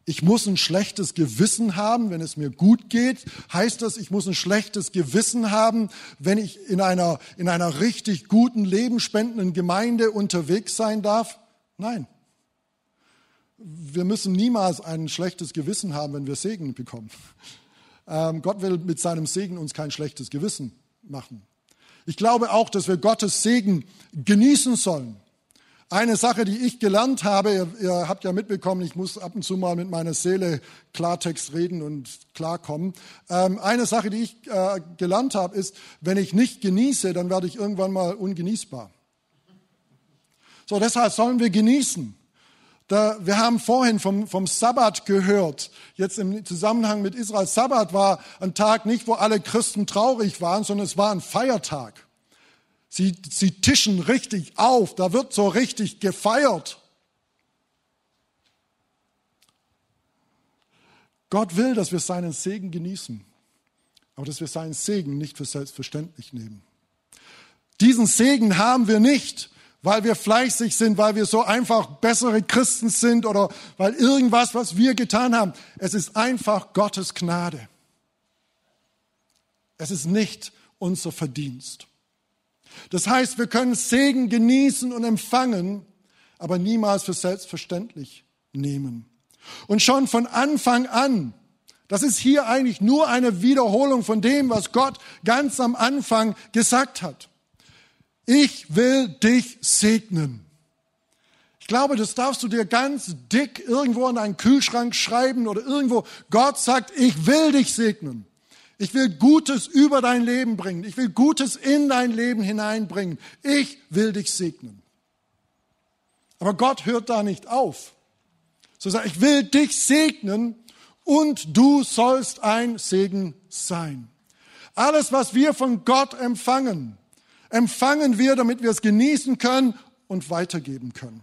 ich muss ein schlechtes Gewissen haben, wenn es mir gut geht? Heißt das, ich muss ein schlechtes Gewissen haben, wenn ich in einer, in einer richtig guten, lebenspendenden Gemeinde unterwegs sein darf? Nein. Wir müssen niemals ein schlechtes Gewissen haben, wenn wir Segen bekommen. Ähm, Gott will mit seinem Segen uns kein schlechtes Gewissen machen. Ich glaube auch, dass wir Gottes Segen genießen sollen. Eine Sache, die ich gelernt habe, ihr, ihr, habt ja mitbekommen, ich muss ab und zu mal mit meiner Seele Klartext reden und klarkommen. Ähm, eine Sache, die ich äh, gelernt habe, ist, wenn ich nicht genieße, dann werde ich irgendwann mal ungenießbar. So, deshalb sollen wir genießen. Da, wir haben vorhin vom, vom Sabbat gehört, jetzt im Zusammenhang mit Israel. Sabbat war ein Tag nicht, wo alle Christen traurig waren, sondern es war ein Feiertag. Sie, sie tischen richtig auf, da wird so richtig gefeiert. Gott will, dass wir seinen Segen genießen, aber dass wir seinen Segen nicht für selbstverständlich nehmen. Diesen Segen haben wir nicht, weil wir fleißig sind, weil wir so einfach bessere Christen sind oder weil irgendwas, was wir getan haben. Es ist einfach Gottes Gnade. Es ist nicht unser Verdienst. Das heißt, wir können Segen genießen und empfangen, aber niemals für selbstverständlich nehmen. Und schon von Anfang an, das ist hier eigentlich nur eine Wiederholung von dem, was Gott ganz am Anfang gesagt hat. Ich will dich segnen. Ich glaube, das darfst du dir ganz dick irgendwo in einen Kühlschrank schreiben oder irgendwo. Gott sagt, ich will dich segnen. Ich will Gutes über dein Leben bringen. Ich will Gutes in dein Leben hineinbringen. Ich will dich segnen. Aber Gott hört da nicht auf. So sagt, ich will dich segnen und du sollst ein Segen sein. Alles, was wir von Gott empfangen, empfangen wir, damit wir es genießen können und weitergeben können.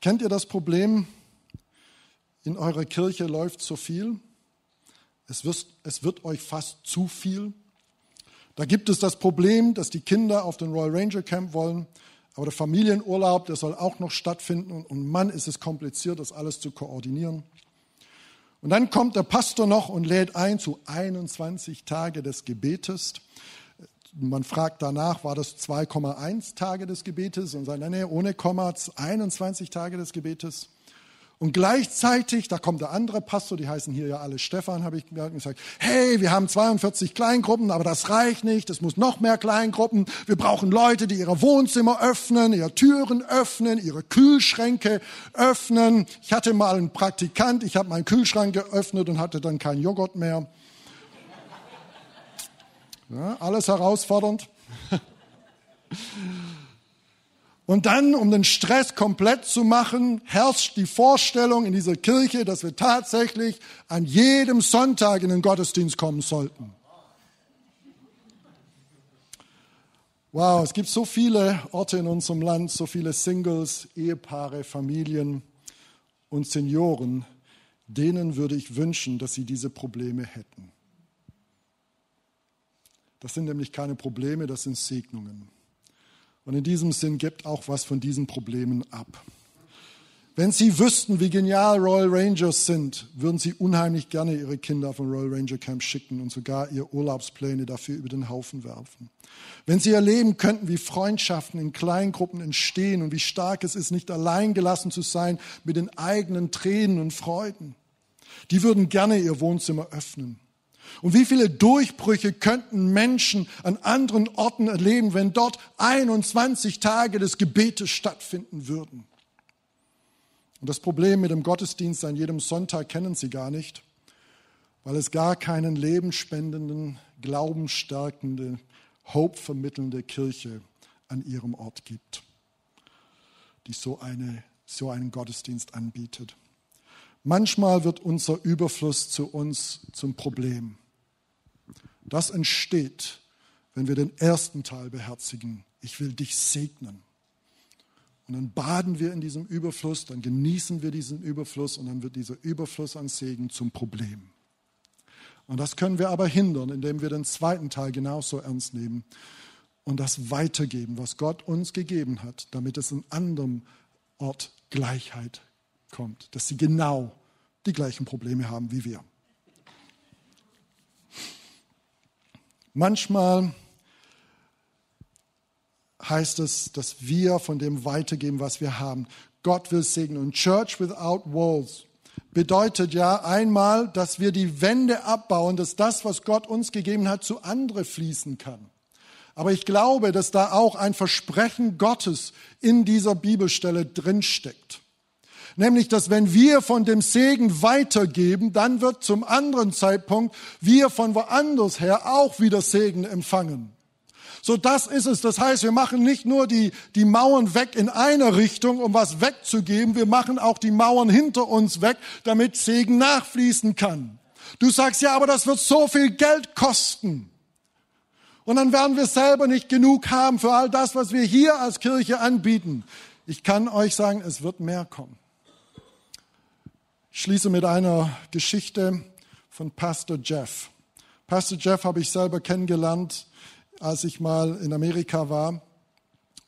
Kennt ihr das Problem? In eurer Kirche läuft so viel. Es wird, es wird euch fast zu viel. Da gibt es das Problem, dass die Kinder auf den Royal Ranger Camp wollen, aber der Familienurlaub, der soll auch noch stattfinden und Mann, ist es kompliziert, das alles zu koordinieren. Und dann kommt der Pastor noch und lädt ein zu 21 Tage des Gebetes. Man fragt danach, war das 2,1 Tage des Gebetes? Und sagt, nee, ohne Komma, 21 Tage des Gebetes. Und gleichzeitig, da kommt der andere Pastor, die heißen hier ja alle Stefan, habe ich gesagt, hey, wir haben 42 Kleingruppen, aber das reicht nicht, es muss noch mehr Kleingruppen. Wir brauchen Leute, die ihre Wohnzimmer öffnen, ihre Türen öffnen, ihre Kühlschränke öffnen. Ich hatte mal einen Praktikant, ich habe meinen Kühlschrank geöffnet und hatte dann keinen Joghurt mehr. Ja, alles herausfordernd. (laughs) Und dann, um den Stress komplett zu machen, herrscht die Vorstellung in dieser Kirche, dass wir tatsächlich an jedem Sonntag in den Gottesdienst kommen sollten. Wow, es gibt so viele Orte in unserem Land, so viele Singles, Ehepaare, Familien und Senioren, denen würde ich wünschen, dass sie diese Probleme hätten. Das sind nämlich keine Probleme, das sind Segnungen. Und in diesem Sinn gibt auch was von diesen Problemen ab. Wenn Sie wüssten, wie genial Royal Rangers sind, würden Sie unheimlich gerne Ihre Kinder auf ein Royal Ranger Camp schicken und sogar Ihre Urlaubspläne dafür über den Haufen werfen. Wenn Sie erleben könnten, wie Freundschaften in Kleingruppen entstehen und wie stark es ist, nicht allein gelassen zu sein mit den eigenen Tränen und Freuden, die würden gerne ihr Wohnzimmer öffnen. Und wie viele Durchbrüche könnten Menschen an anderen Orten erleben, wenn dort 21 Tage des Gebetes stattfinden würden? Und das Problem mit dem Gottesdienst an jedem Sonntag kennen sie gar nicht, weil es gar keinen lebensspendenden, glaubensstärkende, hope vermittelnde Kirche an ihrem Ort gibt, die so, eine, so einen Gottesdienst anbietet. Manchmal wird unser Überfluss zu uns zum Problem. Das entsteht, wenn wir den ersten Teil beherzigen. Ich will dich segnen. Und dann baden wir in diesem Überfluss, dann genießen wir diesen Überfluss und dann wird dieser Überfluss an Segen zum Problem. Und das können wir aber hindern, indem wir den zweiten Teil genauso ernst nehmen und das weitergeben, was Gott uns gegeben hat, damit es in anderem Ort Gleichheit kommt, dass sie genau die gleichen Probleme haben wie wir. Manchmal heißt es, dass wir von dem weitergeben, was wir haben. Gott will segnen. Und Church without walls bedeutet ja einmal, dass wir die Wände abbauen, dass das, was Gott uns gegeben hat, zu andere fließen kann. Aber ich glaube, dass da auch ein Versprechen Gottes in dieser Bibelstelle drinsteckt. Nämlich, dass wenn wir von dem Segen weitergeben, dann wird zum anderen Zeitpunkt wir von woanders her auch wieder Segen empfangen. So das ist es. Das heißt, wir machen nicht nur die, die Mauern weg in eine Richtung, um was wegzugeben. Wir machen auch die Mauern hinter uns weg, damit Segen nachfließen kann. Du sagst, ja, aber das wird so viel Geld kosten. Und dann werden wir selber nicht genug haben für all das, was wir hier als Kirche anbieten. Ich kann euch sagen, es wird mehr kommen. Schließe mit einer Geschichte von Pastor Jeff. Pastor Jeff habe ich selber kennengelernt als ich mal in Amerika war.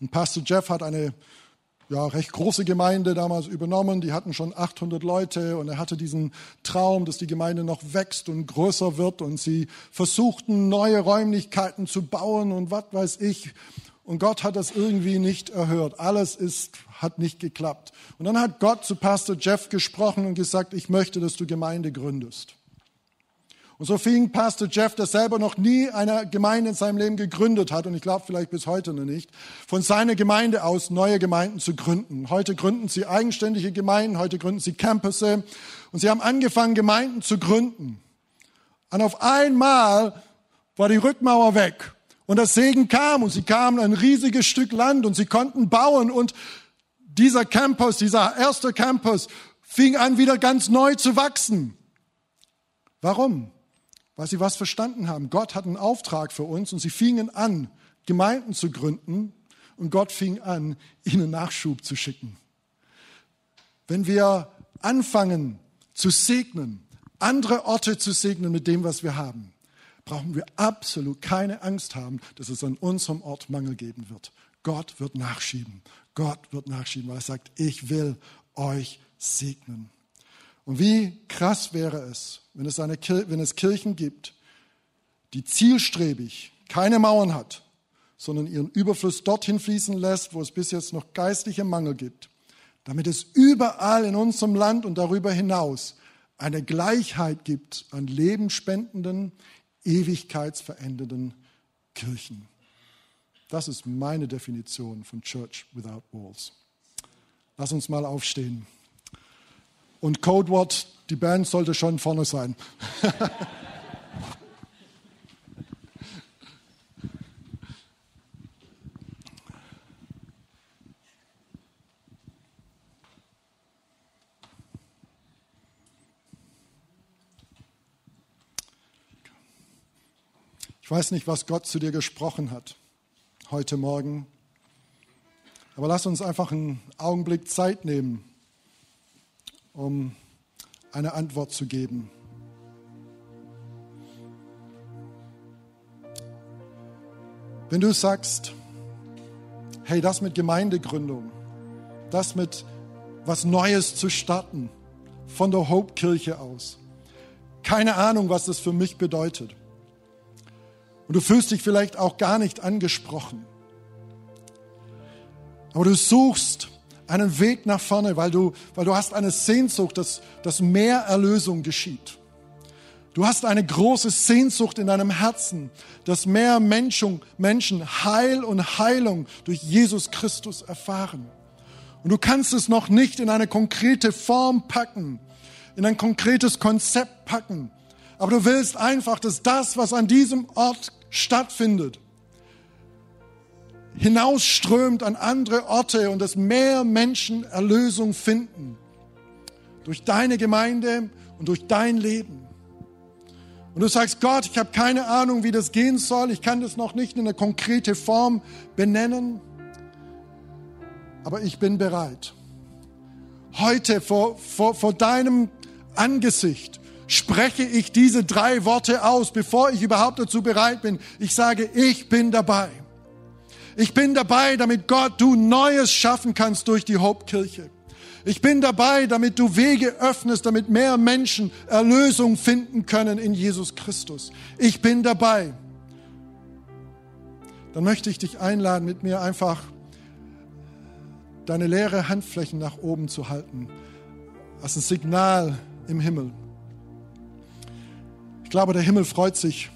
Und Pastor Jeff hat eine ja, recht große Gemeinde damals übernommen. Die hatten schon 800 Leute und er hatte diesen Traum, dass die Gemeinde noch wächst und größer wird und sie versuchten, neue Räumlichkeiten zu bauen und was weiß ich. Und Gott hat das irgendwie nicht erhört. Alles ist, hat nicht geklappt. Und dann hat Gott zu Pastor Jeff gesprochen und gesagt, ich möchte, dass du Gemeinde gründest. Und so fing Pastor Jeff, der selber noch nie eine Gemeinde in seinem Leben gegründet hat, und ich glaube vielleicht bis heute noch nicht, von seiner Gemeinde aus neue Gemeinden zu gründen. Heute gründen sie eigenständige Gemeinden, heute gründen sie Campusse. Und sie haben angefangen, Gemeinden zu gründen. Und auf einmal war die Rückmauer weg. Und das Segen kam und sie kamen ein riesiges Stück Land und sie konnten bauen und dieser Campus, dieser erste Campus fing an wieder ganz neu zu wachsen. Warum? weil sie was verstanden haben. Gott hat einen Auftrag für uns und sie fingen an, Gemeinden zu gründen und Gott fing an, ihnen Nachschub zu schicken. Wenn wir anfangen zu segnen, andere Orte zu segnen mit dem, was wir haben, brauchen wir absolut keine Angst haben, dass es an unserem Ort Mangel geben wird. Gott wird nachschieben. Gott wird nachschieben, weil er sagt, ich will euch segnen. Und wie krass wäre es, wenn es, eine, wenn es Kirchen gibt, die zielstrebig keine Mauern hat, sondern ihren Überfluss dorthin fließen lässt, wo es bis jetzt noch geistliche Mangel gibt, damit es überall in unserem Land und darüber hinaus eine Gleichheit gibt an lebenspendenden, ewigkeitsverändernden Kirchen. Das ist meine Definition von Church Without Walls. Lass uns mal aufstehen. Und Codewort, die Band sollte schon vorne sein. (laughs) Ich weiß nicht, was Gott zu dir gesprochen hat heute Morgen. Aber lass uns einfach einen Augenblick Zeit nehmen, um eine Antwort zu geben. Wenn du sagst, hey, das mit Gemeindegründung, das mit was Neues zu starten, von der Hope-Kirche aus. Keine Ahnung, was das für mich bedeutet. Und du fühlst dich vielleicht auch gar nicht angesprochen. Aber du suchst einen Weg nach vorne, weil du, weil du hast eine Sehnsucht, dass, dass mehr Erlösung geschieht. Du hast eine große Sehnsucht in deinem Herzen, dass mehr Menschen, Menschen Heil und Heilung durch Jesus Christus erfahren. Und du kannst es noch nicht in eine konkrete Form packen, in ein konkretes Konzept packen. Aber du willst einfach, dass das, was an diesem Ort stattfindet, hinausströmt an andere Orte und dass mehr Menschen Erlösung finden. Durch deine Gemeinde und durch dein Leben. Und du sagst, Gott, ich habe keine Ahnung, wie das gehen soll. Ich kann das noch nicht in eine konkrete Form benennen. Aber ich bin bereit. Heute vor, vor, vor deinem Angesicht spreche ich diese drei Worte aus, bevor ich überhaupt dazu bereit bin. Ich sage, ich bin dabei. Ich bin dabei, damit Gott du Neues schaffen kannst durch die Hauptkirche. Ich bin dabei, damit du Wege öffnest, damit mehr Menschen Erlösung finden können in Jesus Christus. Ich bin dabei. Dann möchte ich dich einladen, mit mir einfach deine leere Handflächen nach oben zu halten, als ein Signal im Himmel. Ich glaube, der Himmel freut sich,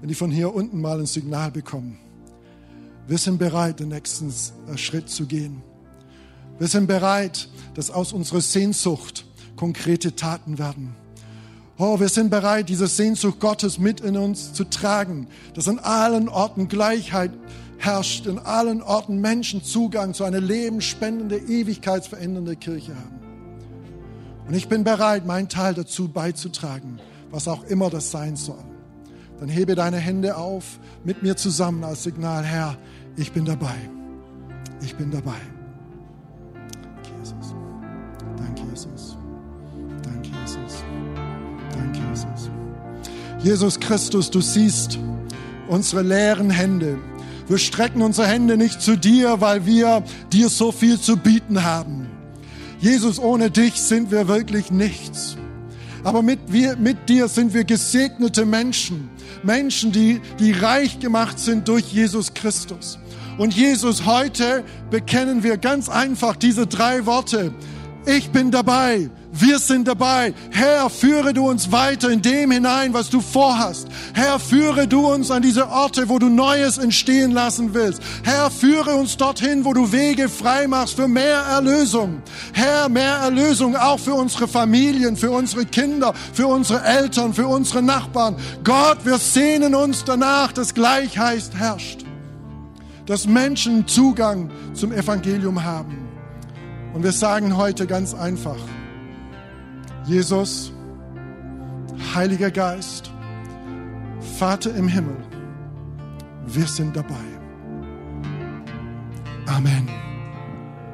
wenn die von hier unten mal ein Signal bekommen. Wir sind bereit, den nächsten äh, Schritt zu gehen. Wir sind bereit, dass aus unserer Sehnsucht konkrete Taten werden. Oh, wir sind bereit, diese Sehnsucht Gottes mit in uns zu tragen, dass an allen Orten Gleichheit herrscht, in allen Orten Menschen Zugang zu einer lebensspendende, ewigkeitsverändernde Kirche haben. Und ich bin bereit, meinen Teil dazu beizutragen, was auch immer das sein soll. Dann hebe deine Hände auf mit mir zusammen als Signal, Herr, ich bin dabei. Ich bin dabei. Jesus. Danke, Jesus. Danke, Jesus. Danke, Jesus. Jesus Christus, du siehst unsere leeren Hände. Wir strecken unsere Hände nicht zu dir, weil wir dir so viel zu bieten haben. Jesus, ohne dich sind wir wirklich nichts. Aber mit, wir, mit dir sind wir gesegnete Menschen. Menschen, die, die reich gemacht sind durch Jesus Christus. Und Jesus, heute bekennen wir ganz einfach diese drei Worte. Ich bin dabei. Wir sind dabei. Herr, führe du uns weiter in dem hinein, was du vorhast. Herr, führe du uns an diese Orte, wo du Neues entstehen lassen willst. Herr, führe uns dorthin, wo du Wege frei machst für mehr Erlösung. Herr, mehr Erlösung auch für unsere Familien, für unsere Kinder, für unsere Eltern, für unsere Nachbarn. Gott, wir sehnen uns danach, dass Gleichheit herrscht. Dass Menschen Zugang zum Evangelium haben. Und wir sagen heute ganz einfach, Jesus, Heiliger Geist, Vater im Himmel, wir sind dabei. Amen.